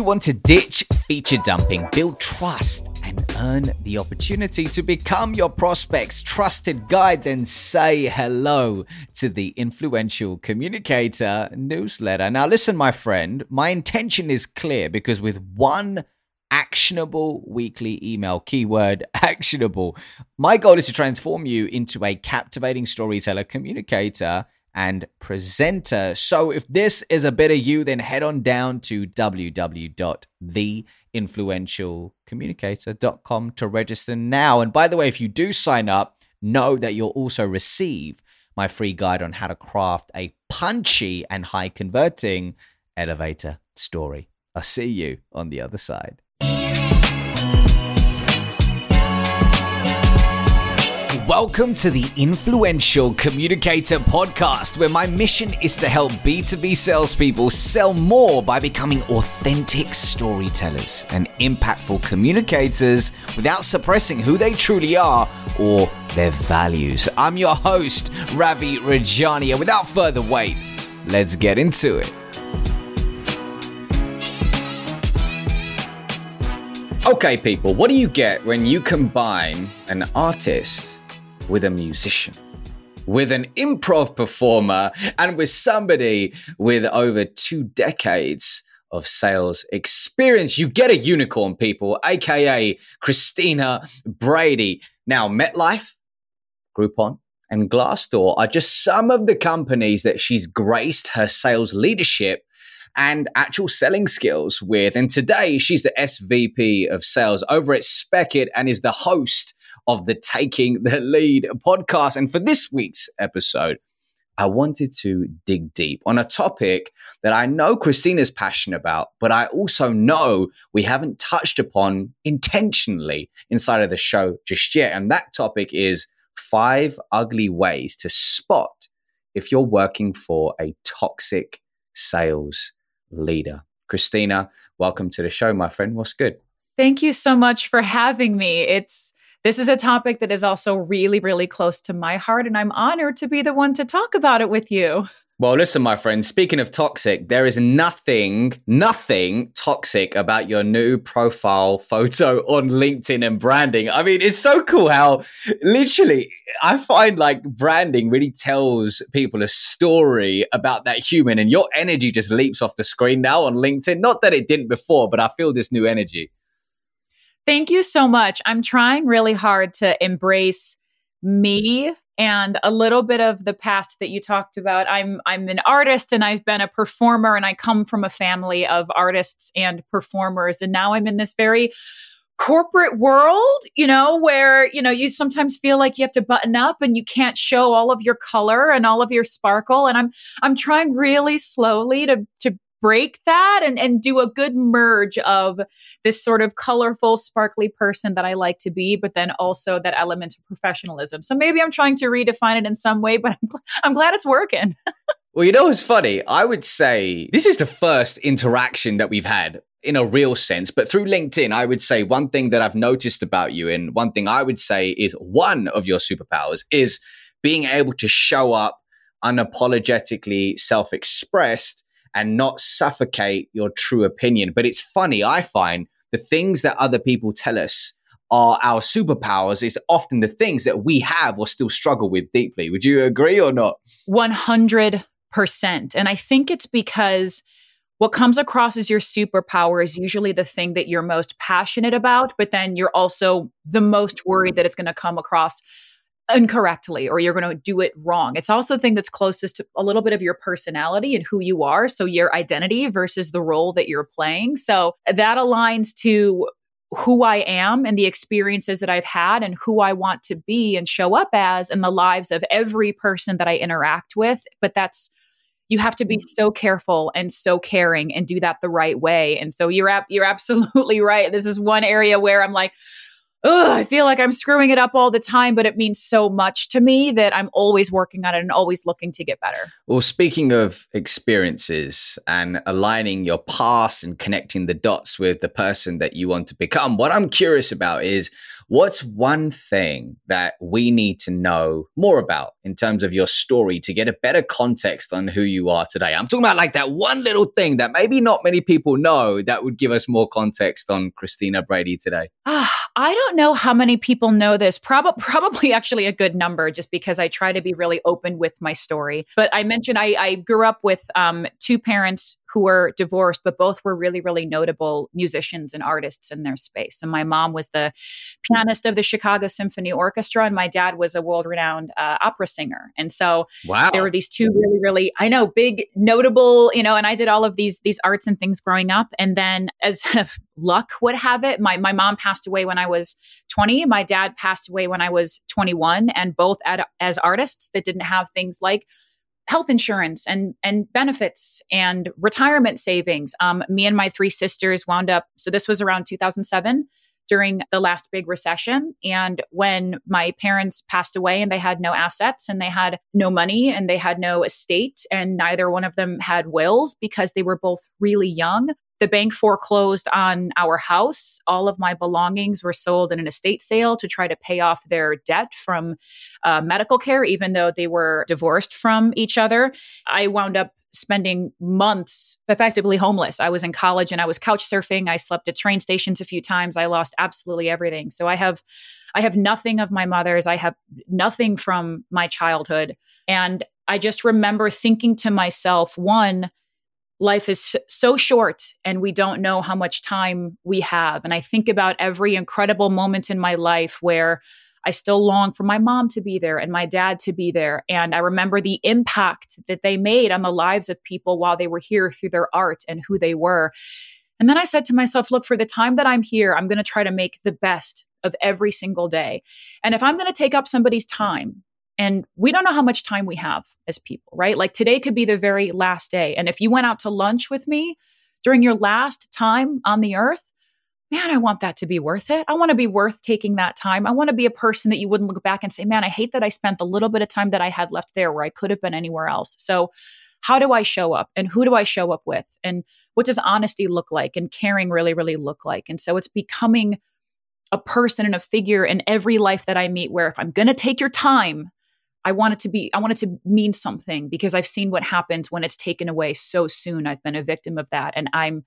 you want to ditch feature dumping, build trust, and earn the opportunity to become your prospect's trusted guide, then say hello to the Influential Communicator newsletter. Now, listen, my friend, my intention is clear because with one actionable weekly email, keyword actionable, my goal is to transform you into a captivating storyteller communicator and presenter. So if this is a bit of you, then head on down to www.theinfluentialcommunicator.com to register now. And by the way, if you do sign up, know that you'll also receive my free guide on how to craft a punchy and high converting elevator story. I'll see you on the other side. Welcome to the Influential Communicator Podcast, where my mission is to help B2B salespeople sell more by becoming authentic storytellers and impactful communicators without suppressing who they truly are or their values. I'm your host, Ravi Rajani, and without further wait, let's get into it. Okay, people, what do you get when you combine an artist? With a musician, with an improv performer, and with somebody with over two decades of sales experience. You get a unicorn, people, aka Christina Brady. Now, MetLife, Groupon, and Glassdoor are just some of the companies that she's graced her sales leadership and actual selling skills with. And today, she's the SVP of sales over at Spekit and is the host of the Taking the Lead podcast. And for this week's episode, I wanted to dig deep on a topic that I know Christina's passionate about, but I also know we haven't touched upon intentionally inside of the show just yet. And that topic is five ugly ways to spot if you're working for a toxic sales leader. Christina, welcome to the show, my friend. What's good? Thank you so much for having me. It's this is a topic that is also really, really close to my heart, and I'm honored to be the one to talk about it with you. Well, listen, my friend, speaking of toxic, there is nothing, nothing toxic about your new profile photo on LinkedIn and branding. I mean, it's so cool how literally I find like branding really tells people a story about that human, and your energy just leaps off the screen now on LinkedIn. Not that it didn't before, but I feel this new energy. Thank you so much. I'm trying really hard to embrace me and a little bit of the past that you talked about. I'm I'm an artist and I've been a performer and I come from a family of artists and performers and now I'm in this very corporate world, you know, where, you know, you sometimes feel like you have to button up and you can't show all of your color and all of your sparkle and I'm I'm trying really slowly to to break that and, and do a good merge of this sort of colorful, sparkly person that I like to be, but then also that element of professionalism. So maybe I'm trying to redefine it in some way, but I'm, I'm glad it's working. well, you know what's funny? I would say this is the first interaction that we've had in a real sense, but through LinkedIn, I would say one thing that I've noticed about you, and one thing I would say is one of your superpowers is being able to show up unapologetically self expressed and not suffocate your true opinion. But it's funny, I find the things that other people tell us are our superpowers is often the things that we have or still struggle with deeply. Would you agree or not? 100%. And I think it's because what comes across as your superpower is usually the thing that you're most passionate about, but then you're also the most worried that it's going to come across incorrectly or you're going to do it wrong. It's also the thing that's closest to a little bit of your personality and who you are. So your identity versus the role that you're playing. So that aligns to who I am and the experiences that I've had and who I want to be and show up as in the lives of every person that I interact with. But that's you have to be mm. so careful and so caring and do that the right way. And so you're ab- you're absolutely right. This is one area where I'm like Ugh, I feel like I'm screwing it up all the time, but it means so much to me that I'm always working on it and always looking to get better. Well, speaking of experiences and aligning your past and connecting the dots with the person that you want to become, what I'm curious about is what's one thing that we need to know more about in terms of your story to get a better context on who you are today? I'm talking about like that one little thing that maybe not many people know that would give us more context on Christina Brady today. Ah, I don't know how many people know this. Prob- probably actually a good number, just because I try to be really open with my story. But I mentioned I, I grew up with um, two parents who were divorced, but both were really, really notable musicians and artists in their space. And my mom was the pianist of the Chicago Symphony Orchestra, and my dad was a world renowned uh, opera singer. And so wow. there were these two really, really, I know, big, notable, you know, and I did all of these, these arts and things growing up. And then as luck would have it, my, my mom passed away when I was 20. My dad passed away when I was 21, and both at, as artists that didn't have things like health insurance and and benefits and retirement savings. Um, me and my three sisters wound up. So this was around 2007 during the last big recession. And when my parents passed away and they had no assets and they had no money and they had no estate, and neither one of them had wills because they were both really young, the bank foreclosed on our house. All of my belongings were sold in an estate sale to try to pay off their debt from uh, medical care, even though they were divorced from each other. I wound up spending months effectively homeless. I was in college and I was couch surfing. I slept at train stations a few times. I lost absolutely everything. So I have I have nothing of my mother's. I have nothing from my childhood. And I just remember thinking to myself, one, life is so short and we don't know how much time we have. And I think about every incredible moment in my life where I still long for my mom to be there and my dad to be there. And I remember the impact that they made on the lives of people while they were here through their art and who they were. And then I said to myself, look, for the time that I'm here, I'm going to try to make the best of every single day. And if I'm going to take up somebody's time and we don't know how much time we have as people, right? Like today could be the very last day. And if you went out to lunch with me during your last time on the earth, man, I want that to be worth it. I want to be worth taking that time. I want to be a person that you wouldn't look back and say, man, I hate that I spent the little bit of time that I had left there where I could have been anywhere else. So, how do I show up and who do I show up with? And what does honesty look like and caring really, really look like? And so it's becoming a person and a figure in every life that I meet where if I'm going to take your time, I want it to be, I want it to mean something because I've seen what happens when it's taken away so soon. I've been a victim of that. And I'm,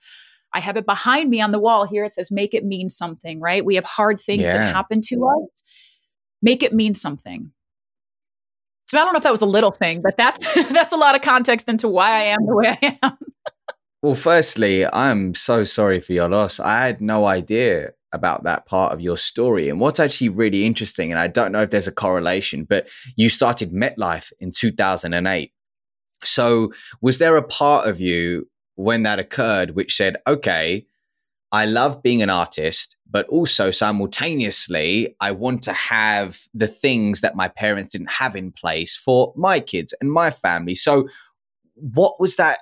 I have it behind me on the wall here. It says, make it mean something, right? We have hard things yeah. that happen to us. Make it mean something. So I don't know if that was a little thing, but that's that's a lot of context into why I am the way I am. well, firstly, I'm so sorry for your loss. I had no idea about that part of your story. And what's actually really interesting, and I don't know if there's a correlation, but you started MetLife in 2008. So, was there a part of you when that occurred which said, okay, I love being an artist, but also simultaneously, I want to have the things that my parents didn't have in place for my kids and my family. So, what was that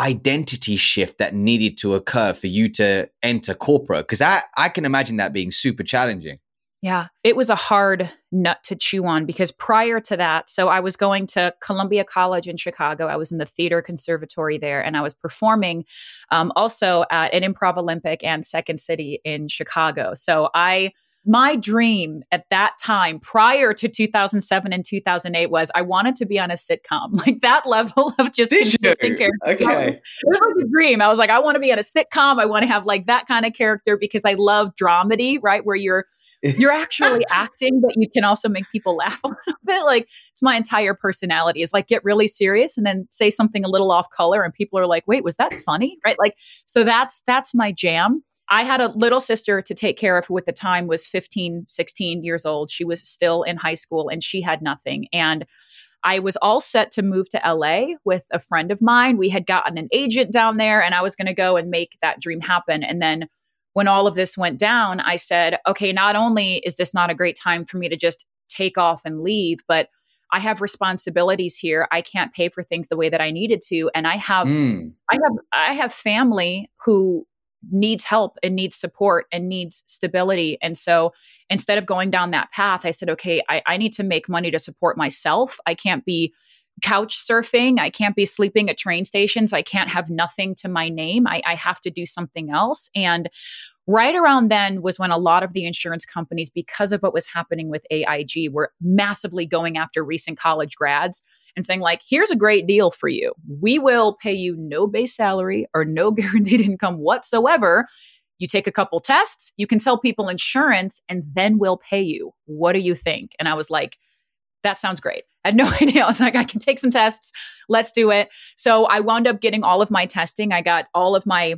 identity shift that needed to occur for you to enter corporate? Because I, I can imagine that being super challenging. Yeah, it was a hard nut to chew on because prior to that, so I was going to Columbia College in Chicago. I was in the theater conservatory there, and I was performing um, also at an Improv Olympic and Second City in Chicago. So I my dream at that time prior to 2007 and 2008 was I wanted to be on a sitcom like that level of just Did consistent character. Okay. It was like a dream. I was like, I want to be on a sitcom. I want to have like that kind of character because I love dramedy, right? Where you're you're actually acting, but you can also make people laugh a little bit. Like it's my entire personality is like get really serious and then say something a little off color and people are like, wait, was that funny? Right. Like, so that's that's my jam. I had a little sister to take care of who at the time was 15, 16 years old. She was still in high school and she had nothing. And I was all set to move to LA with a friend of mine. We had gotten an agent down there and I was going to go and make that dream happen. And then when all of this went down, I said, okay, not only is this not a great time for me to just take off and leave, but I have responsibilities here. I can't pay for things the way that I needed to. And I have mm. I have I have family who needs help and needs support and needs stability. And so instead of going down that path, I said, okay, I, I need to make money to support myself. I can't be couch surfing. I can't be sleeping at train stations. I can't have nothing to my name. I, I have to do something else. And right around then was when a lot of the insurance companies, because of what was happening with AIG, were massively going after recent college grads and saying, like, here's a great deal for you. We will pay you no base salary or no guaranteed income whatsoever. You take a couple tests, you can sell people insurance, and then we'll pay you. What do you think? And I was like, that sounds great. I had no idea. I was like, I can take some tests. Let's do it. So I wound up getting all of my testing. I got all of my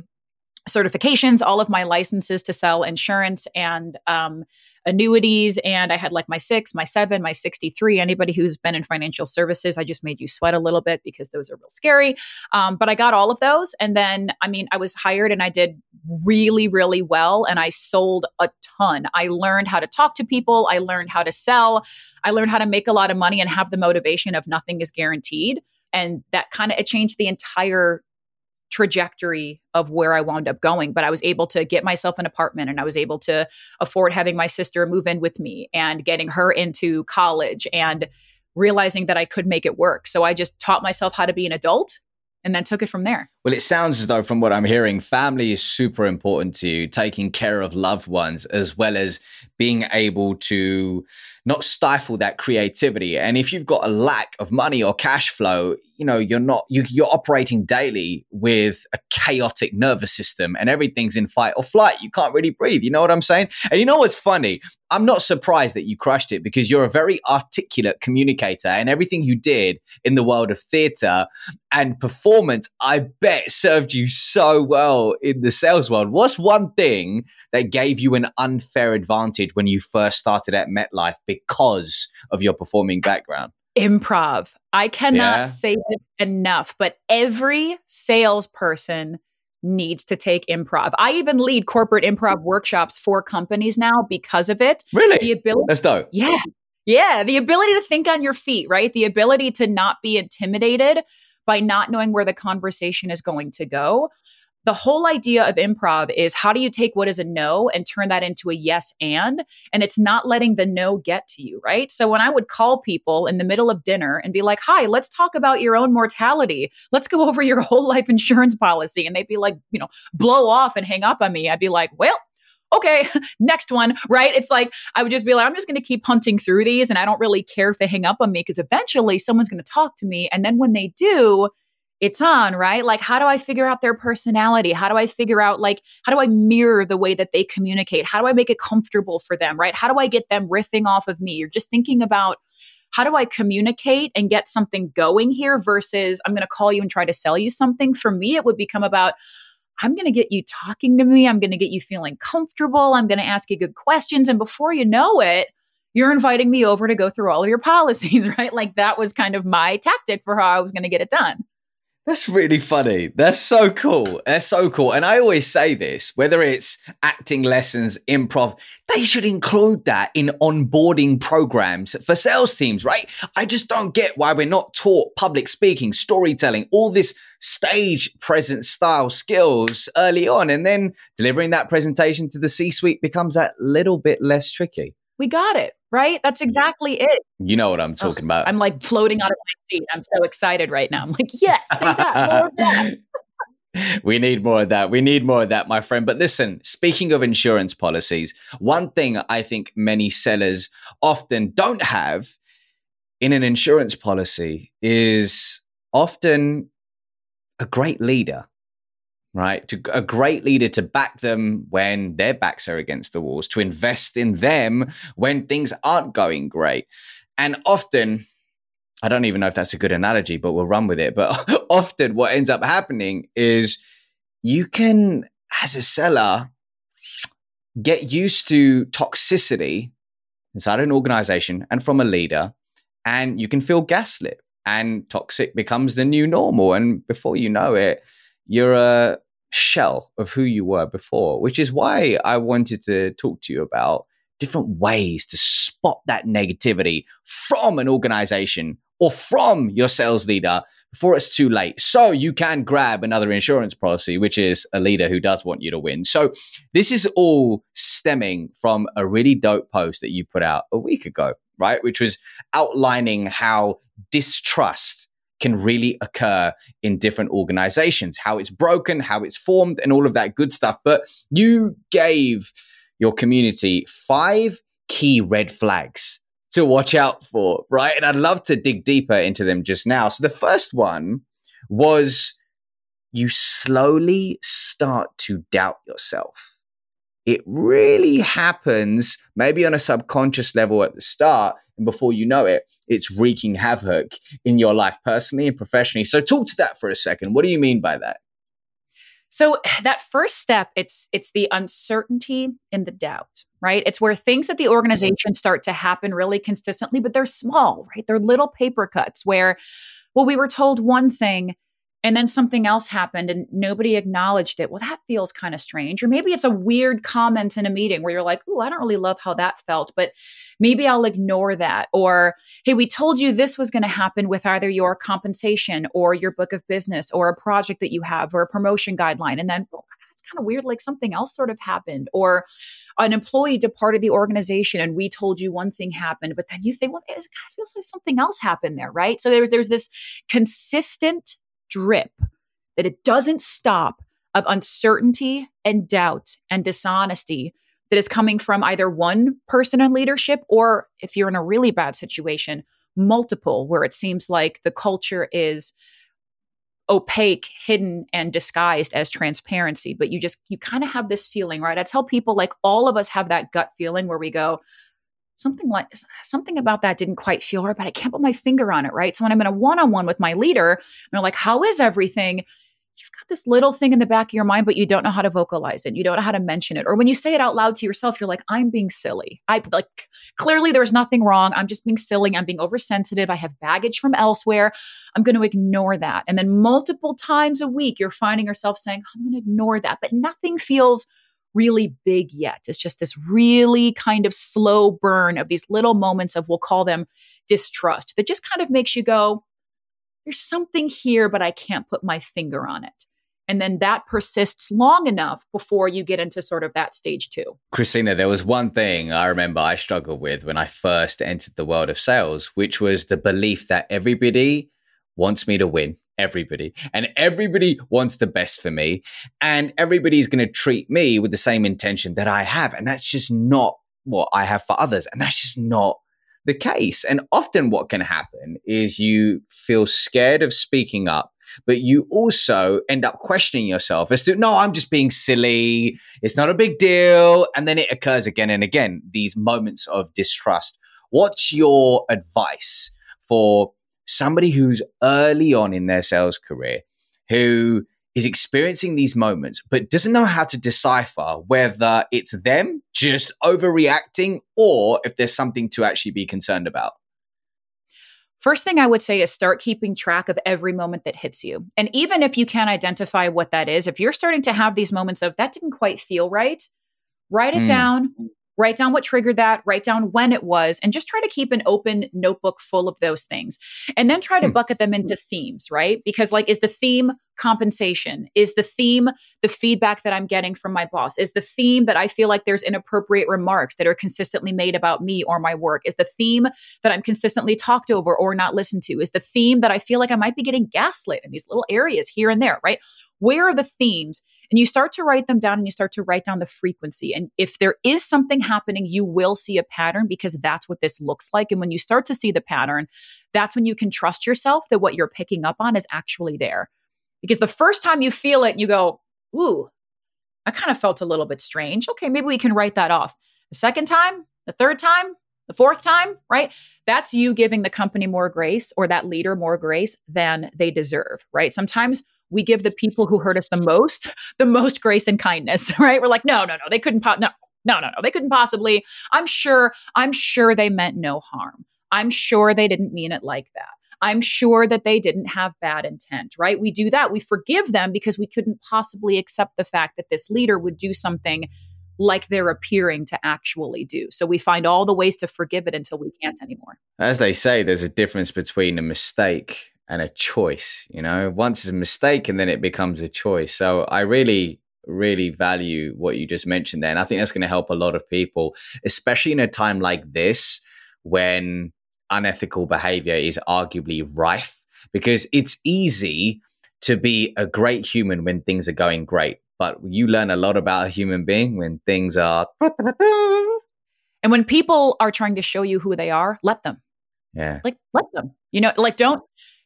certifications, all of my licenses to sell insurance and um, annuities. And I had like my six, my seven, my 63. Anybody who's been in financial services, I just made you sweat a little bit because those are real scary. Um, but I got all of those. And then, I mean, I was hired and I did really, really well. And I sold a ton. I learned how to talk to people, I learned how to sell, I learned how to make a lot of money and have the motivation of nothing is guaranteed. And that kind of it changed the entire trajectory of where I wound up going. But I was able to get myself an apartment and I was able to afford having my sister move in with me and getting her into college and realizing that I could make it work. So I just taught myself how to be an adult and then took it from there. Well, it sounds as though, from what I'm hearing, family is super important to you, taking care of loved ones, as well as being able to not stifle that creativity. And if you've got a lack of money or cash flow, you know, you're not, you, you're operating daily with a chaotic nervous system and everything's in fight or flight. You can't really breathe. You know what I'm saying? And you know what's funny? I'm not surprised that you crushed it because you're a very articulate communicator and everything you did in the world of theater and performance, I bet served you so well in the sales world. What's one thing that gave you an unfair advantage when you first started at MetLife because of your performing background? Improv. I cannot yeah. say it enough, but every salesperson needs to take improv. I even lead corporate improv workshops for companies now because of it. Really? The ability That's dope. Yeah. Yeah, the ability to think on your feet, right? The ability to not be intimidated by not knowing where the conversation is going to go. The whole idea of improv is how do you take what is a no and turn that into a yes and? And it's not letting the no get to you, right? So when I would call people in the middle of dinner and be like, hi, let's talk about your own mortality. Let's go over your whole life insurance policy. And they'd be like, you know, blow off and hang up on me. I'd be like, well, okay, next one, right? It's like I would just be like, I'm just going to keep hunting through these and I don't really care if they hang up on me because eventually someone's going to talk to me. And then when they do, it's on, right? Like, how do I figure out their personality? How do I figure out, like, how do I mirror the way that they communicate? How do I make it comfortable for them, right? How do I get them riffing off of me? You're just thinking about, how do I communicate and get something going here versus I'm going to call you and try to sell you something? For me, it would become about, I'm going to get you talking to me. I'm going to get you feeling comfortable. I'm going to ask you good questions. And before you know it, you're inviting me over to go through all of your policies, right? Like that was kind of my tactic for how I was going to get it done. That's really funny. That's so cool. That's so cool. And I always say this whether it's acting lessons, improv, they should include that in onboarding programs for sales teams, right? I just don't get why we're not taught public speaking, storytelling, all this stage presence style skills early on. And then delivering that presentation to the C suite becomes that little bit less tricky. We got it right? That's mm-hmm. exactly it. You know what I'm talking about. I'm like floating out of my seat. I'm so excited right now. I'm like, yes, say that, that. we need more of that. We need more of that, my friend. But listen, speaking of insurance policies, one thing I think many sellers often don't have in an insurance policy is often a great leader right? To a great leader to back them when their backs are against the walls, to invest in them when things aren't going great. And often, I don't even know if that's a good analogy, but we'll run with it. But often, what ends up happening is you can, as a seller, get used to toxicity inside an organization and from a leader, and you can feel gaslit, and toxic becomes the new normal. And before you know it, you're a shell of who you were before, which is why I wanted to talk to you about different ways to spot that negativity from an organization or from your sales leader before it's too late. So you can grab another insurance policy, which is a leader who does want you to win. So this is all stemming from a really dope post that you put out a week ago, right? Which was outlining how distrust can really occur in different organizations, how it's broken, how it's formed, and all of that good stuff. But you gave your community five key red flags to watch out for, right? And I'd love to dig deeper into them just now. So the first one was you slowly start to doubt yourself. It really happens maybe on a subconscious level at the start. And before you know it, it's wreaking havoc in your life personally and professionally. So talk to that for a second. What do you mean by that? So that first step, it's it's the uncertainty and the doubt, right? It's where things at the organization start to happen really consistently, but they're small, right? They're little paper cuts where, well, we were told one thing and then something else happened and nobody acknowledged it. Well, that feels kind of strange. Or maybe it's a weird comment in a meeting where you're like, oh, I don't really love how that felt, but maybe I'll ignore that. Or, hey, we told you this was going to happen with either your compensation or your book of business or a project that you have or a promotion guideline. And then, oh, that's kind of weird. Like something else sort of happened. Or an employee departed the organization and we told you one thing happened, but then you think, well, it kind of feels like something else happened there, right? So there, there's this consistent drip that it doesn't stop of uncertainty and doubt and dishonesty that is coming from either one person in leadership or if you're in a really bad situation, multiple, where it seems like the culture is opaque, hidden, and disguised as transparency. But you just, you kind of have this feeling, right? I tell people like all of us have that gut feeling where we go, something like something about that didn't quite feel right, but I can't put my finger on it, right? So when I'm in a one-on-one with my leader, and they're like, "How is everything?" You've got this little thing in the back of your mind, but you don't know how to vocalize it. You don't know how to mention it. Or when you say it out loud to yourself, you're like, I'm being silly. I like clearly there's nothing wrong. I'm just being silly. I'm being oversensitive. I have baggage from elsewhere. I'm going to ignore that. And then multiple times a week, you're finding yourself saying, I'm going to ignore that. But nothing feels really big yet. It's just this really kind of slow burn of these little moments of, we'll call them distrust, that just kind of makes you go, there's something here, but I can't put my finger on it. And then that persists long enough before you get into sort of that stage two. Christina, there was one thing I remember I struggled with when I first entered the world of sales, which was the belief that everybody wants me to win everybody. And everybody wants the best for me. And everybody's going to treat me with the same intention that I have. And that's just not what I have for others. And that's just not the case. And often what can happen is you feel scared of speaking up but you also end up questioning yourself as to no I'm just being silly. It's not a big deal. And then it occurs again and again these moments of distrust. What's your advice for somebody who's early on in their sales career who is experiencing these moments but doesn't know how to decipher whether it's them just overreacting or if there's something to actually be concerned about. First thing I would say is start keeping track of every moment that hits you. And even if you can't identify what that is, if you're starting to have these moments of that didn't quite feel right, write it mm. down, write down what triggered that, write down when it was, and just try to keep an open notebook full of those things. And then try to hmm. bucket them into themes, right? Because, like, is the theme compensation? Is the theme the feedback that I'm getting from my boss? Is the theme that I feel like there's inappropriate remarks that are consistently made about me or my work? Is the theme that I'm consistently talked over or not listened to? Is the theme that I feel like I might be getting gaslit in these little areas here and there, right? Where are the themes? And you start to write them down and you start to write down the frequency. And if there is something happening, you will see a pattern because that's what this looks like. And when you start to see the pattern, that's when you can trust yourself that what you're picking up on is actually there. Because the first time you feel it, you go, ooh, I kind of felt a little bit strange. Okay, maybe we can write that off. The second time, the third time, the fourth time, right? That's you giving the company more grace or that leader more grace than they deserve, right? Sometimes we give the people who hurt us the most the most grace and kindness, right? We're like, no, no, no, they couldn't, po- no, no, no, no, they couldn't possibly. I'm sure, I'm sure they meant no harm. I'm sure they didn't mean it like that. I'm sure that they didn't have bad intent, right? We do that. We forgive them because we couldn't possibly accept the fact that this leader would do something like they're appearing to actually do. So we find all the ways to forgive it until we can't anymore. As they say, there's a difference between a mistake and a choice. You know, once it's a mistake and then it becomes a choice. So I really, really value what you just mentioned there. And I think that's going to help a lot of people, especially in a time like this when unethical behavior is arguably rife, because it's easy to be a great human when things are going great. But you learn a lot about a human being when things are. And when people are trying to show you who they are, let them. Yeah. Like, let them. You know, like, don't,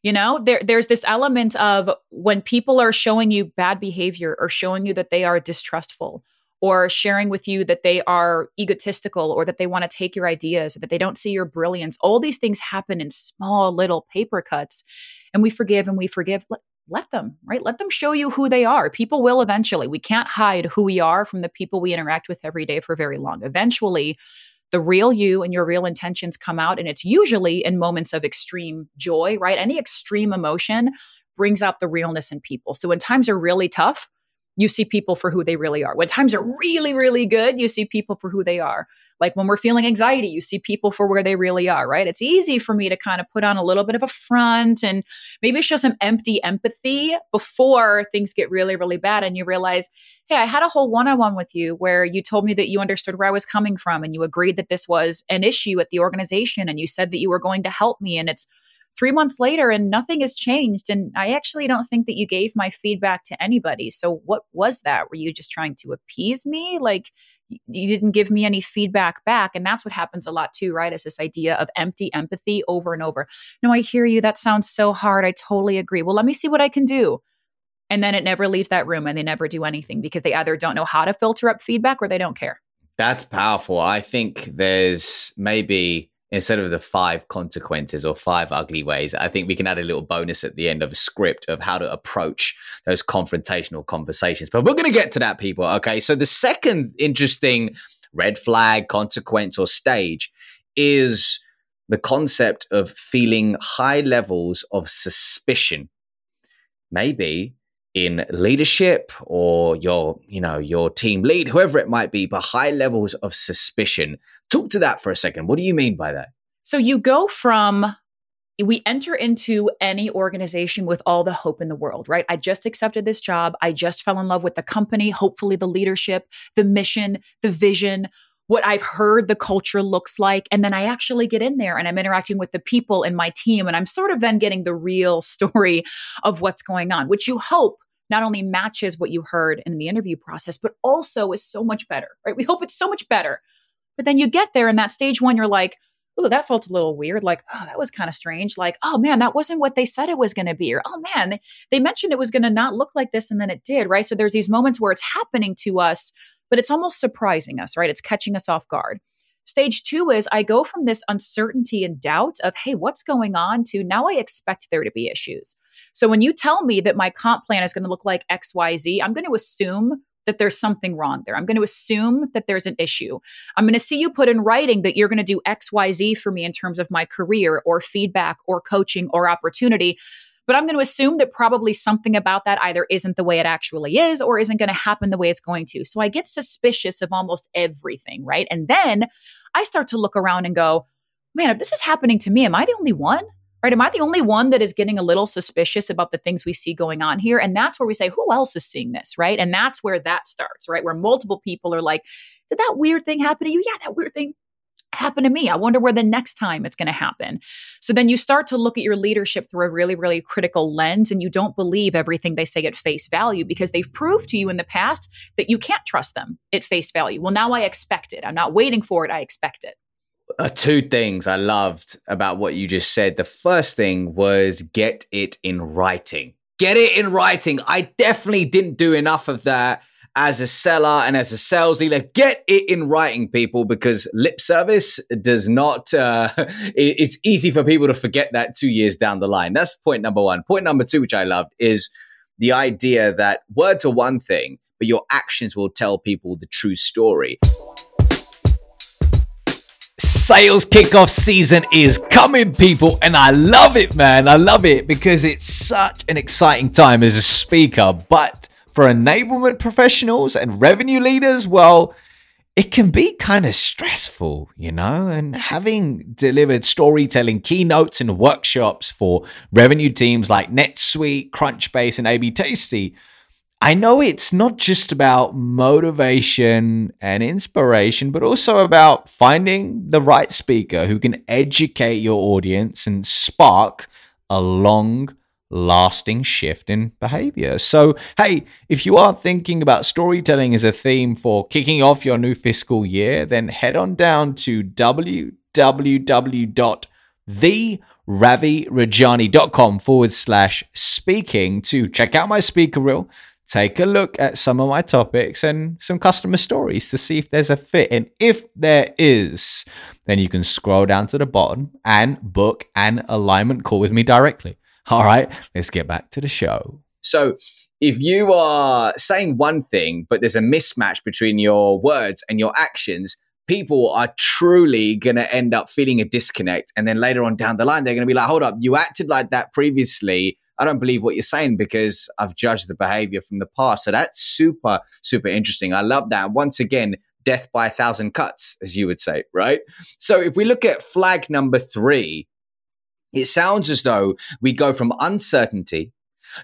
you know, there, there's this element of when people are showing you bad behavior or showing you that they are distrustful or sharing with you that they are egotistical or that they want to take your ideas or that they don't see your brilliance. All these things happen in small little paper cuts. And we forgive and we forgive. Let, let them, right? Let them show you who they are. People will eventually. We can't hide who we are from the people we interact with every day for very long. Eventually, the real you and your real intentions come out. And it's usually in moments of extreme joy, right? Any extreme emotion brings out the realness in people. So when times are really tough, you see people for who they really are. When times are really, really good, you see people for who they are. Like when we're feeling anxiety, you see people for where they really are, right? It's easy for me to kind of put on a little bit of a front and maybe show some empty empathy before things get really, really bad. And you realize, hey, I had a whole one on one with you where you told me that you understood where I was coming from and you agreed that this was an issue at the organization and you said that you were going to help me. And it's, three months later and nothing has changed. And I actually don't think that you gave my feedback to anybody. So what was that? Were you just trying to appease me? Like you didn't give me any feedback back. And that's what happens a lot too, right? Is this idea of empty empathy over and over. No, I hear you. That sounds so hard. I totally agree. Well, let me see what I can do. And then it never leaves that room and they never do anything because they either don't know how to filter up feedback or they don't care. That's powerful. I think there's maybe instead of the five consequences or five ugly ways, I think we can add a little bonus at the end of a script of how to approach those confrontational conversations. But we're going to get to that, people. Okay. So the second interesting red flag, consequence, or stage is the concept of feeling high levels of suspicion. Maybe in leadership or your you know your team lead whoever it might be but high levels of suspicion talk to that for a second what do you mean by that so you go from we enter into any organization with all the hope in the world, right? I just accepted this job. I just fell in love with the company, hopefully, the leadership, the mission, the vision, what I've heard the culture looks like. And then I actually get in there and I'm interacting with the people in my team. And I'm sort of then getting the real story of what's going on, which you hope not only matches what you heard in the interview process, but also is so much better, right? We hope it's so much better. But then you get there in that stage one, you're like, oh, that felt a little weird. Like, oh, that was kind of strange. Like, oh man, that wasn't what they said it was going to be. Or, oh man, they, they mentioned it was going to not look like this and then it did, right? So there's these moments where it's happening to us, but it's almost surprising us, right? It's catching us off guard. Stage two is I go from this uncertainty and doubt of, hey, what's going on to now I expect there to be issues. So when you tell me that my comp plan is going to look like XYZ, I'm going to assume that there's something wrong there. I'm going to assume that there's an issue. I'm going to see you put in writing that you're going to do XYZ for me in terms of my career or feedback or coaching or opportunity. But I'm going to assume that probably something about that either isn't the way it actually is or isn't going to happen the way it's going to. So I get suspicious of almost everything, right? And then I start to look around and go, man, if this is happening to me, am I the only one? Right? Am I the only one that is getting a little suspicious about the things we see going on here? And that's where we say, who else is seeing this? Right. And that's where that starts, right? Where multiple people are like, did that weird thing happen to you? Yeah, that weird thing happen to me? I wonder where the next time it's going to happen. So then you start to look at your leadership through a really, really critical lens and you don't believe everything they say at face value because they've proved to you in the past that you can't trust them at face value. Well, now I expect it. I'm not waiting for it, I expect it. Uh, two things I loved about what you just said. The first thing was get it in writing. Get it in writing. I definitely didn't do enough of that as a seller and as a sales leader, get it in writing, people, because lip service does not, uh, it's easy for people to forget that two years down the line. That's point number one. Point number two, which I loved, is the idea that words are one thing, but your actions will tell people the true story. Sales kickoff season is coming, people, and I love it, man. I love it because it's such an exciting time as a speaker, but for enablement professionals and revenue leaders, well, it can be kind of stressful, you know, and having delivered storytelling keynotes and workshops for revenue teams like NetSuite, Crunchbase, and AB Tasty, I know it's not just about motivation and inspiration, but also about finding the right speaker who can educate your audience and spark a long lasting shift in behavior. So, hey, if you are thinking about storytelling as a theme for kicking off your new fiscal year, then head on down to www.theravirajani.com forward slash speaking to check out my speaker reel. Take a look at some of my topics and some customer stories to see if there's a fit. And if there is, then you can scroll down to the bottom and book an alignment call with me directly. All right, let's get back to the show. So, if you are saying one thing, but there's a mismatch between your words and your actions, people are truly going to end up feeling a disconnect. And then later on down the line, they're going to be like, hold up, you acted like that previously. I don't believe what you're saying because I've judged the behavior from the past. So that's super, super interesting. I love that. Once again, death by a thousand cuts, as you would say, right? So if we look at flag number three, it sounds as though we go from uncertainty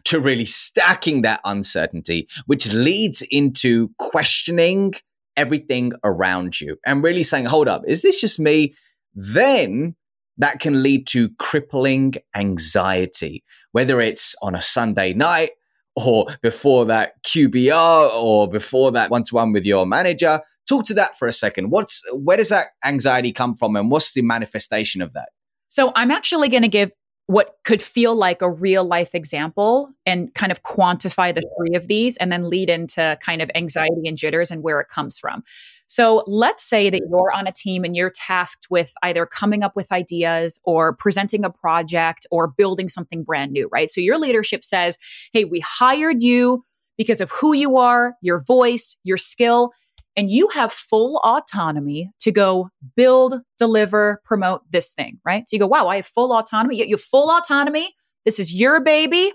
to really stacking that uncertainty, which leads into questioning everything around you and really saying, hold up, is this just me? Then that can lead to crippling anxiety, whether it's on a Sunday night or before that QBR or before that one to one with your manager. Talk to that for a second. What's where does that anxiety come from and what's the manifestation of that? So I'm actually going to give what could feel like a real life example and kind of quantify the three of these and then lead into kind of anxiety and jitters and where it comes from. So let's say that you're on a team and you're tasked with either coming up with ideas or presenting a project or building something brand new, right? So your leadership says, Hey, we hired you because of who you are, your voice, your skill, and you have full autonomy to go build, deliver, promote this thing, right? So you go, wow, I have full autonomy. You have full autonomy. This is your baby.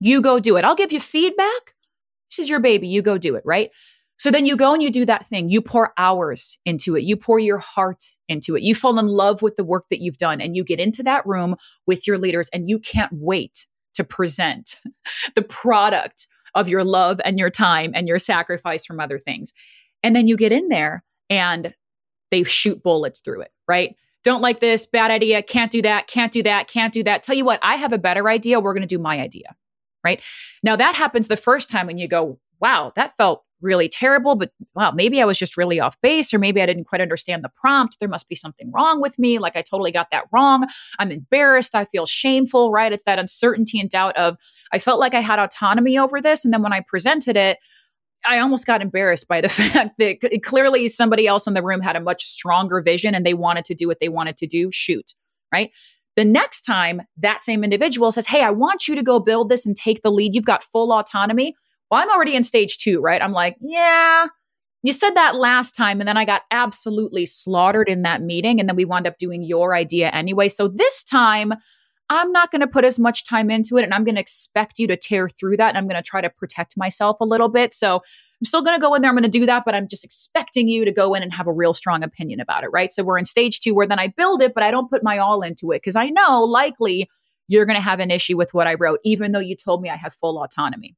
You go do it. I'll give you feedback. This is your baby. You go do it, right? So then you go and you do that thing. You pour hours into it. You pour your heart into it. You fall in love with the work that you've done and you get into that room with your leaders and you can't wait to present the product of your love and your time and your sacrifice from other things. And then you get in there and they shoot bullets through it, right? Don't like this, bad idea, can't do that, can't do that, can't do that. Tell you what, I have a better idea. We're going to do my idea, right? Now that happens the first time and you go, wow, that felt really terrible, but wow, maybe I was just really off base, or maybe I didn't quite understand the prompt. There must be something wrong with me. Like I totally got that wrong. I'm embarrassed. I feel shameful, right? It's that uncertainty and doubt of I felt like I had autonomy over this. And then when I presented it, I almost got embarrassed by the fact that clearly somebody else in the room had a much stronger vision and they wanted to do what they wanted to do. Shoot, right? The next time that same individual says, Hey, I want you to go build this and take the lead. You've got full autonomy. Well, I'm already in stage two, right? I'm like, Yeah, you said that last time. And then I got absolutely slaughtered in that meeting. And then we wound up doing your idea anyway. So this time, I'm not going to put as much time into it and I'm going to expect you to tear through that. And I'm going to try to protect myself a little bit. So I'm still going to go in there. I'm going to do that, but I'm just expecting you to go in and have a real strong opinion about it. Right. So we're in stage two where then I build it, but I don't put my all into it because I know likely you're going to have an issue with what I wrote, even though you told me I have full autonomy.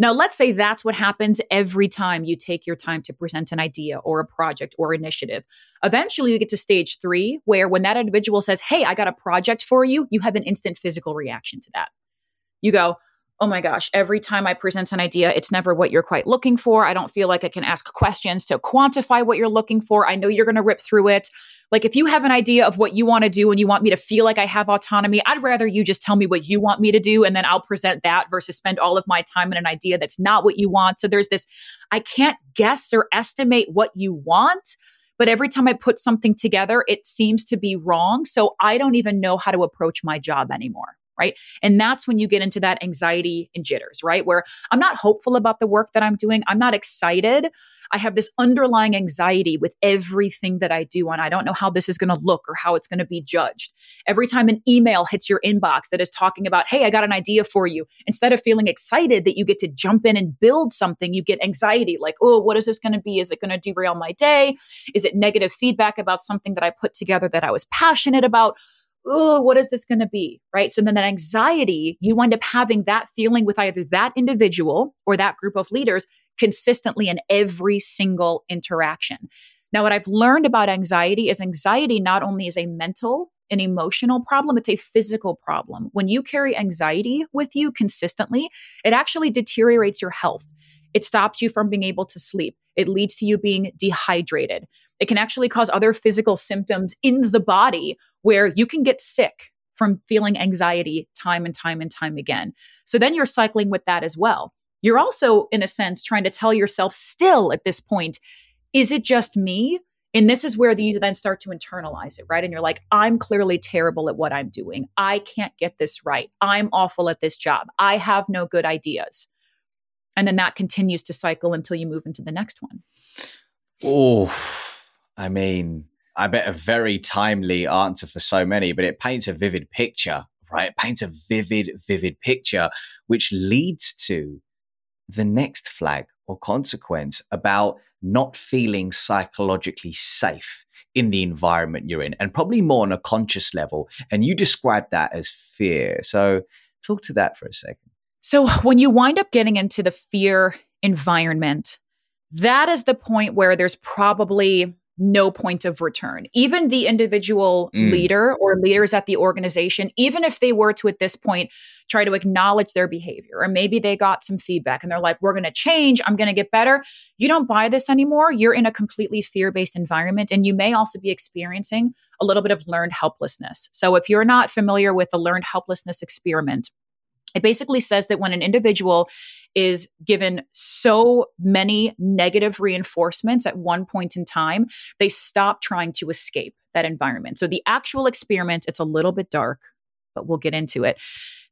Now, let's say that's what happens every time you take your time to present an idea or a project or initiative. Eventually, you get to stage three, where when that individual says, Hey, I got a project for you, you have an instant physical reaction to that. You go, oh my gosh, every time I present an idea, it's never what you're quite looking for. I don't feel like I can ask questions to quantify what you're looking for. I know you're going to rip through it. Like, if you have an idea of what you want to do and you want me to feel like I have autonomy, I'd rather you just tell me what you want me to do and then I'll present that versus spend all of my time in an idea that's not what you want. So there's this, I can't guess or estimate what you want. But every time I put something together, it seems to be wrong. So I don't even know how to approach my job anymore right? And that's when you get into that anxiety and jitters, right? Where I'm not hopeful about the work that I'm doing. I'm not excited. I have this underlying anxiety with everything that I do, and I don't know how this is going to look or how it's going to be judged. Every time an email hits your inbox that is talking about, hey, I got an idea for you, instead of feeling excited that you get to jump in and build something, you get anxiety like, oh, what is this going to be? Is it going to derail my day? Is it negative feedback about something that I put together that I was passionate about? Oh, what is this going to be? Right. So then that anxiety, you wind up having that feeling with either that individual or that group of leaders consistently in every single interaction. Now, what I've learned about anxiety is anxiety not only is a mental an emotional problem, it's a physical problem. When you carry anxiety with you consistently, it actually deteriorates your health. It stops you from being able to sleep. It leads to you being dehydrated. It can actually cause other physical symptoms in the body where you can get sick from feeling anxiety time and time and time again. So then you're cycling with that as well. You're also, in a sense, trying to tell yourself still at this point, is it just me? And this is where you then start to internalize it, right? And you're like, I'm clearly terrible at what I'm doing. I can't get this right. I'm awful at this job. I have no good ideas. And then that continues to cycle until you move into the next one. Oh, I mean, I bet a very timely answer for so many, but it paints a vivid picture, right? It paints a vivid, vivid picture, which leads to the next flag or consequence about not feeling psychologically safe in the environment you're in, and probably more on a conscious level. And you describe that as fear. So, talk to that for a second. So, when you wind up getting into the fear environment, that is the point where there's probably no point of return. Even the individual mm. leader or leaders at the organization, even if they were to at this point try to acknowledge their behavior, or maybe they got some feedback and they're like, we're going to change, I'm going to get better. You don't buy this anymore. You're in a completely fear based environment. And you may also be experiencing a little bit of learned helplessness. So if you're not familiar with the learned helplessness experiment, it basically says that when an individual is given so many negative reinforcements at one point in time, they stop trying to escape that environment. So the actual experiment, it's a little bit dark, but we'll get into it.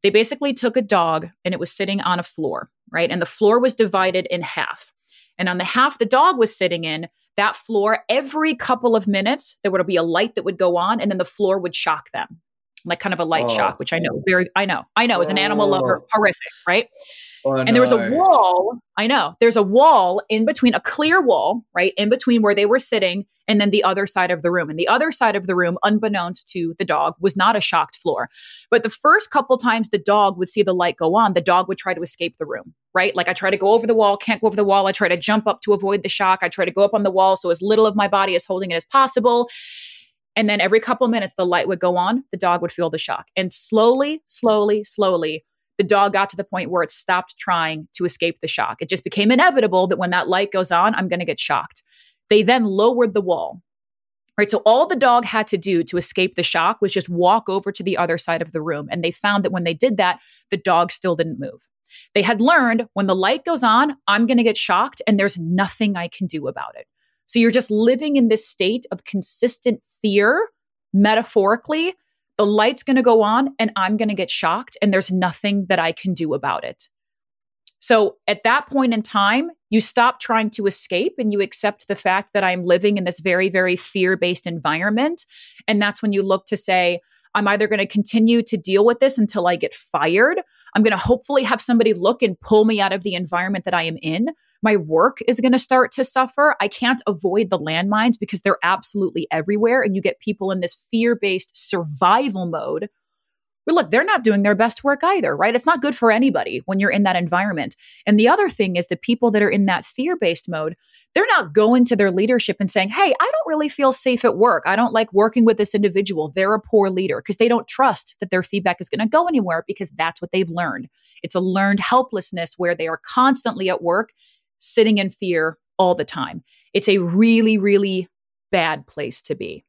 They basically took a dog and it was sitting on a floor, right? And the floor was divided in half. And on the half the dog was sitting in, that floor, every couple of minutes, there would be a light that would go on and then the floor would shock them like kind of a light oh. shock, which I know very, I know, I know, as an animal lover, oh. horrific, right? Oh, and no. there was a wall. I know there's a wall in between, a clear wall, right, in between where they were sitting and then the other side of the room. And the other side of the room, unbeknownst to the dog, was not a shocked floor. But the first couple times the dog would see the light go on, the dog would try to escape the room, right? Like I try to go over the wall, can't go over the wall. I try to jump up to avoid the shock. I try to go up on the wall so as little of my body is holding it as possible. And then every couple minutes, the light would go on, the dog would feel the shock. And slowly, slowly, slowly, the dog got to the point where it stopped trying to escape the shock. It just became inevitable that when that light goes on, I'm going to get shocked. They then lowered the wall. Right. So all the dog had to do to escape the shock was just walk over to the other side of the room. And they found that when they did that, the dog still didn't move. They had learned when the light goes on, I'm going to get shocked and there's nothing I can do about it. So you're just living in this state of consistent fear, metaphorically. The light's going to go on and I'm going to get shocked, and there's nothing that I can do about it. So at that point in time, you stop trying to escape and you accept the fact that I'm living in this very, very fear based environment. And that's when you look to say, I'm either going to continue to deal with this until I get fired. I'm going to hopefully have somebody look and pull me out of the environment that I am in my work is going to start to suffer. I can't avoid the landmines because they're absolutely everywhere. And you get people in this fear based survival mode. Look, they're not doing their best work either, right? It's not good for anybody when you're in that environment. And the other thing is the people that are in that fear based mode, they're not going to their leadership and saying, Hey, I don't really feel safe at work. I don't like working with this individual. They're a poor leader because they don't trust that their feedback is going to go anywhere because that's what they've learned. It's a learned helplessness where they are constantly at work sitting in fear all the time. It's a really, really bad place to be.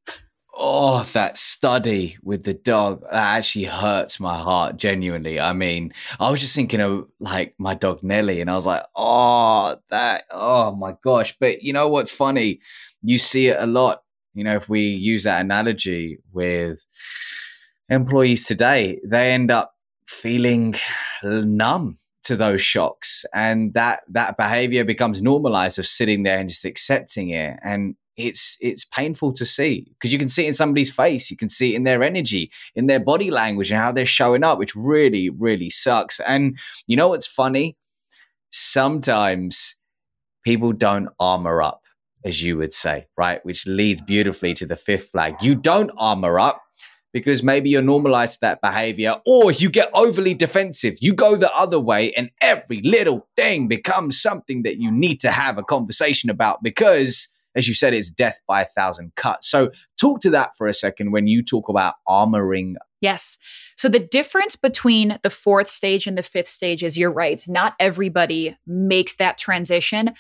Oh, that study with the dog that actually hurts my heart genuinely. I mean, I was just thinking of like my dog Nelly, and I was like, oh, that, oh my gosh. But you know what's funny? You see it a lot. You know, if we use that analogy with employees today, they end up feeling numb to those shocks and that that behavior becomes normalized of sitting there and just accepting it. And it's it's painful to see because you can see it in somebody's face you can see it in their energy in their body language and how they're showing up which really really sucks. And you know what's funny? Sometimes people don't armor up as you would say right? Which leads beautifully to the fifth flag. You don't armor up because maybe you're normalized to that behavior or you get overly defensive. You go the other way and every little thing becomes something that you need to have a conversation about because as you said, it's death by a thousand cuts. So, talk to that for a second when you talk about armoring. Yes. So, the difference between the fourth stage and the fifth stage is you're right. Not everybody makes that transition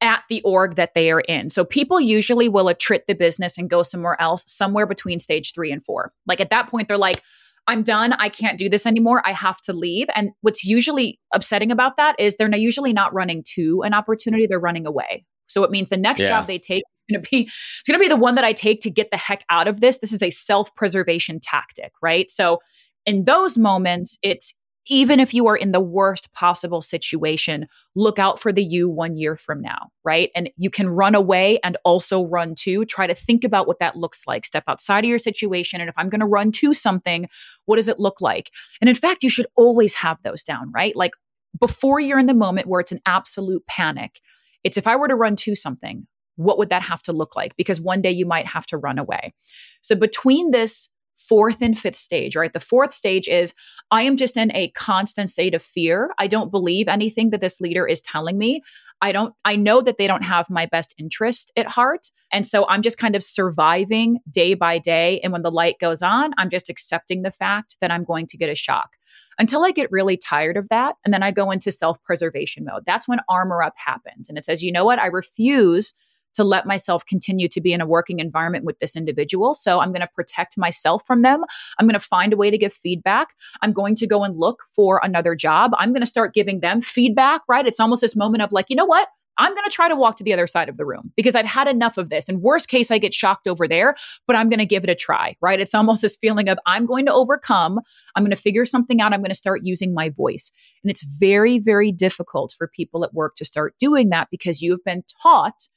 at the org that they are in. So people usually will attrit the business and go somewhere else, somewhere between stage three and four. Like at that point, they're like, I'm done. I can't do this anymore. I have to leave. And what's usually upsetting about that is they're usually not running to an opportunity, they're running away. So it means the next yeah. job they take is going to be it's going to be the one that I take to get the heck out of this. This is a self-preservation tactic, right? So in those moments, it's even if you are in the worst possible situation, look out for the you one year from now, right? And you can run away and also run to. Try to think about what that looks like. Step outside of your situation. And if I'm going to run to something, what does it look like? And in fact, you should always have those down, right? Like before you're in the moment where it's an absolute panic, it's if I were to run to something, what would that have to look like? Because one day you might have to run away. So between this fourth and fifth stage, right? The fourth stage is I am just in a constant state of fear. I don't believe anything that this leader is telling me. I don't, I know that they don't have my best interest at heart. And so I'm just kind of surviving day by day. And when the light goes on, I'm just accepting the fact that I'm going to get a shock until I get really tired of that. And then I go into self preservation mode. That's when armor up happens. And it says, you know what? I refuse to let myself continue to be in a working environment with this individual. So I'm going to protect myself from them. I'm going to find a way to give feedback. I'm going to go and look for another job. I'm going to start giving them feedback, right? It's almost this moment of like, you know what? I'm going to try to walk to the other side of the room because I've had enough of this. And worst case, I get shocked over there, but I'm going to give it a try, right? It's almost this feeling of I'm going to overcome. I'm going to figure something out. I'm going to start using my voice. And it's very, very difficult for people at work to start doing that because you have been taught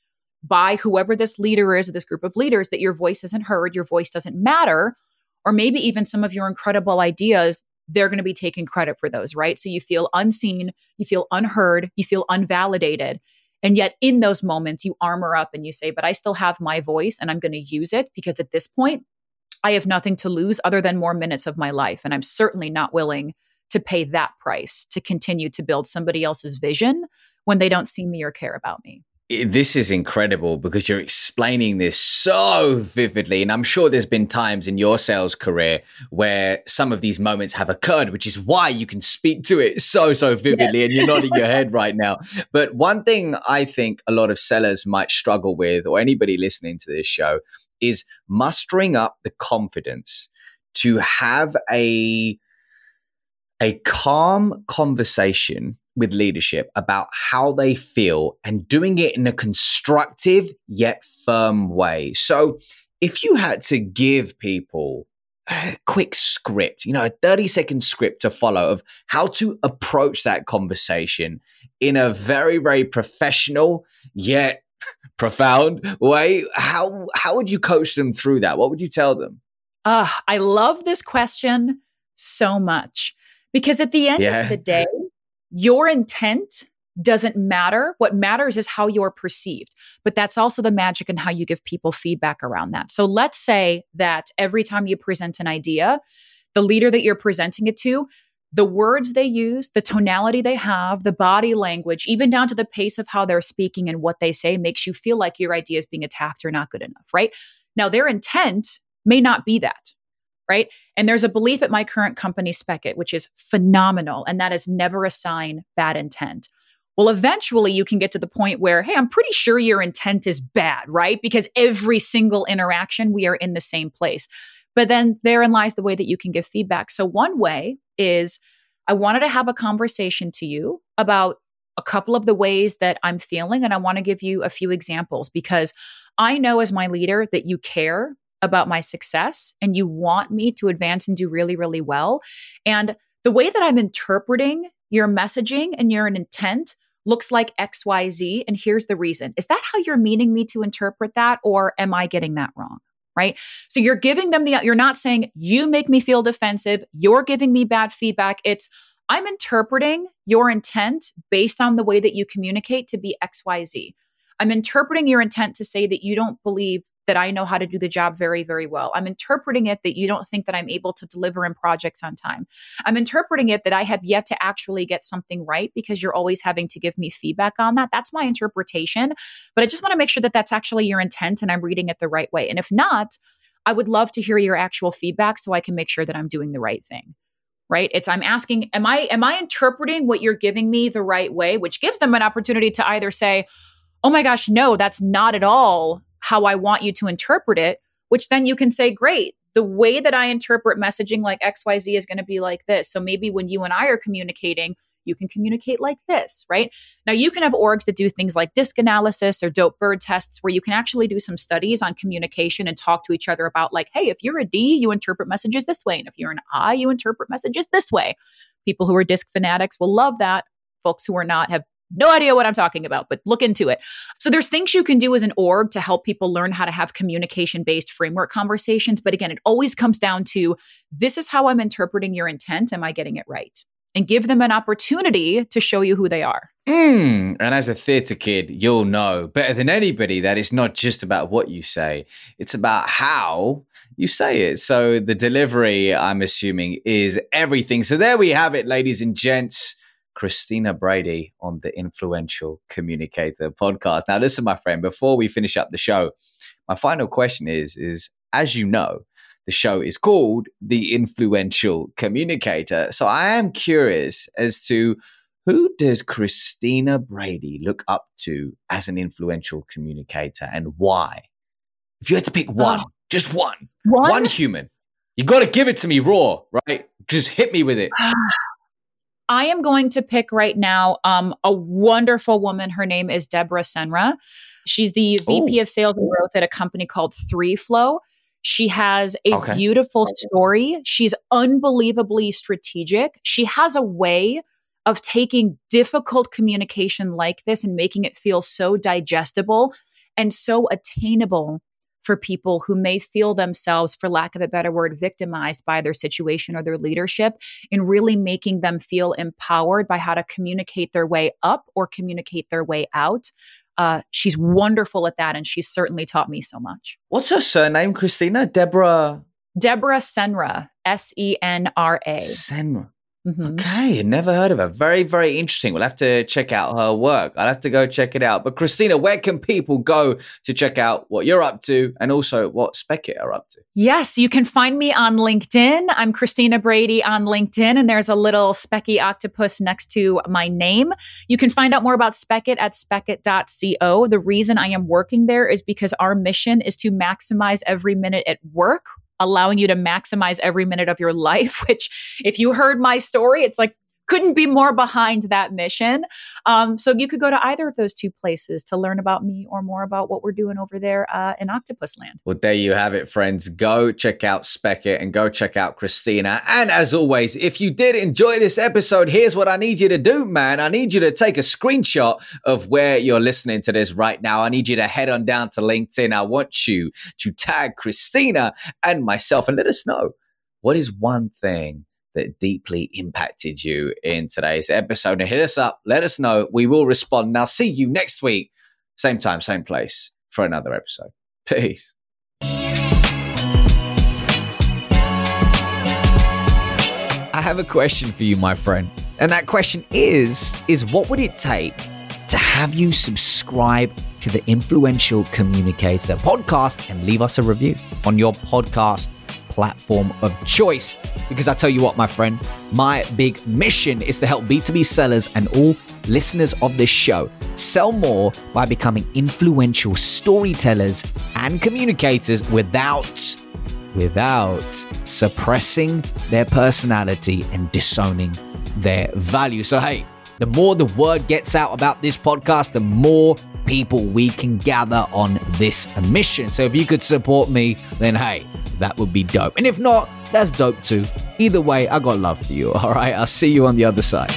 by whoever this leader is, or this group of leaders, that your voice isn't heard, your voice doesn't matter, or maybe even some of your incredible ideas they're going to be taking credit for those, right? So you feel unseen, you feel unheard, you feel unvalidated. And yet, in those moments, you armor up and you say, But I still have my voice and I'm going to use it because at this point, I have nothing to lose other than more minutes of my life. And I'm certainly not willing to pay that price to continue to build somebody else's vision when they don't see me or care about me this is incredible because you're explaining this so vividly. And I'm sure there's been times in your sales career where some of these moments have occurred, which is why you can speak to it so, so vividly. Yes. And you're nodding your head right now. But one thing I think a lot of sellers might struggle with, or anybody listening to this show, is mustering up the confidence to have a a calm conversation with leadership about how they feel and doing it in a constructive yet firm way. So, if you had to give people a quick script, you know, a 30 second script to follow of how to approach that conversation in a very, very professional yet profound way, how how would you coach them through that? What would you tell them? Uh, I love this question so much because at the end yeah. of the day, your intent doesn't matter. What matters is how you're perceived. But that's also the magic and how you give people feedback around that. So let's say that every time you present an idea, the leader that you're presenting it to, the words they use, the tonality they have, the body language, even down to the pace of how they're speaking and what they say makes you feel like your idea is being attacked or not good enough, right? Now, their intent may not be that right? And there's a belief at my current company, Spekit, which is phenomenal. And that is never a sign bad intent. Well, eventually you can get to the point where, hey, I'm pretty sure your intent is bad, right? Because every single interaction, we are in the same place. But then therein lies the way that you can give feedback. So, one way is I wanted to have a conversation to you about a couple of the ways that I'm feeling. And I want to give you a few examples because I know as my leader that you care about my success and you want me to advance and do really, really well. And the way that I'm interpreting your messaging and your intent looks like XYZ. And here's the reason. Is that how you're meaning me to interpret that? Or am I getting that wrong? Right. So you're giving them the, you're not saying, you make me feel defensive. You're giving me bad feedback. It's, I'm interpreting your intent based on the way that you communicate to be XYZ. I'm interpreting your intent to say that you don't believe that I know how to do the job very, very well. I'm interpreting it that you don't think that I'm able to deliver in projects on time. I'm interpreting it that I have yet to actually get something right because you're always having to give me feedback on that. That's my interpretation. But I just want to make sure that that's actually your intent and I'm reading it the right way. And if not, I would love to hear your actual feedback so I can make sure that I'm doing the right thing right it's i'm asking am i am i interpreting what you're giving me the right way which gives them an opportunity to either say oh my gosh no that's not at all how I want you to interpret it, which then you can say, great, the way that I interpret messaging like XYZ is going to be like this. So maybe when you and I are communicating, you can communicate like this, right? Now, you can have orgs that do things like DISC analysis or dope bird tests where you can actually do some studies on communication and talk to each other about, like, hey, if you're a D, you interpret messages this way. And if you're an I, you interpret messages this way. People who are DISC fanatics will love that. Folks who are not have no idea what I'm talking about, but look into it. So there's things you can do as an org to help people learn how to have communication based framework conversations. But again, it always comes down to this is how I'm interpreting your intent. Am I getting it right? And give them an opportunity to show you who they are. Mm, and as a theatre kid, you'll know better than anybody that it's not just about what you say, it's about how you say it. So the delivery, I'm assuming, is everything. So there we have it, ladies and gents. Christina Brady on the Influential Communicator podcast. Now, listen, my friend, before we finish up the show, my final question is, is as you know, the show is called The Influential Communicator. So I am curious as to who does Christina Brady look up to as an influential communicator and why? If you had to pick um, one, oh. just one, one, one human, you got to give it to me raw, right? Just hit me with it. I am going to pick right now um, a wonderful woman. Her name is Deborah Senra. She's the VP of Sales and Growth at a company called Threeflow. She has a okay. beautiful story. She's unbelievably strategic. She has a way of taking difficult communication like this and making it feel so digestible and so attainable for people who may feel themselves, for lack of a better word, victimized by their situation or their leadership, in really making them feel empowered by how to communicate their way up or communicate their way out. Uh, she's wonderful at that, and she's certainly taught me so much. What's her surname, Christina? Deborah. Deborah Senra, S E N R A. Senra. Mm-hmm. Okay, never heard of her. Very, very interesting. We'll have to check out her work. I'll have to go check it out. But Christina, where can people go to check out what you're up to and also what Spekit are up to? Yes, you can find me on LinkedIn. I'm Christina Brady on LinkedIn, and there's a little Specky octopus next to my name. You can find out more about Spekit at spekit.co. The reason I am working there is because our mission is to maximize every minute at work allowing you to maximize every minute of your life, which if you heard my story, it's like couldn't be more behind that mission. Um, so you could go to either of those two places to learn about me or more about what we're doing over there uh, in Octopus Land. Well, there you have it, friends. Go check out Spekit and go check out Christina. And as always, if you did enjoy this episode, here's what I need you to do, man. I need you to take a screenshot of where you're listening to this right now. I need you to head on down to LinkedIn. I want you to tag Christina and myself and let us know what is one thing that deeply impacted you in today's episode. And hit us up, let us know. We will respond. Now, see you next week, same time, same place for another episode. Peace. I have a question for you, my friend. And that question is is what would it take to have you subscribe to the Influential Communicator podcast and leave us a review on your podcast platform of choice. Because I tell you what, my friend, my big mission is to help B2B sellers and all listeners of this show sell more by becoming influential storytellers and communicators without without suppressing their personality and disowning their value. So hey, the more the word gets out about this podcast, the more people we can gather on this mission. So if you could support me, then hey, that would be dope. And if not, that's dope too. Either way, I got love for you, all right? I'll see you on the other side.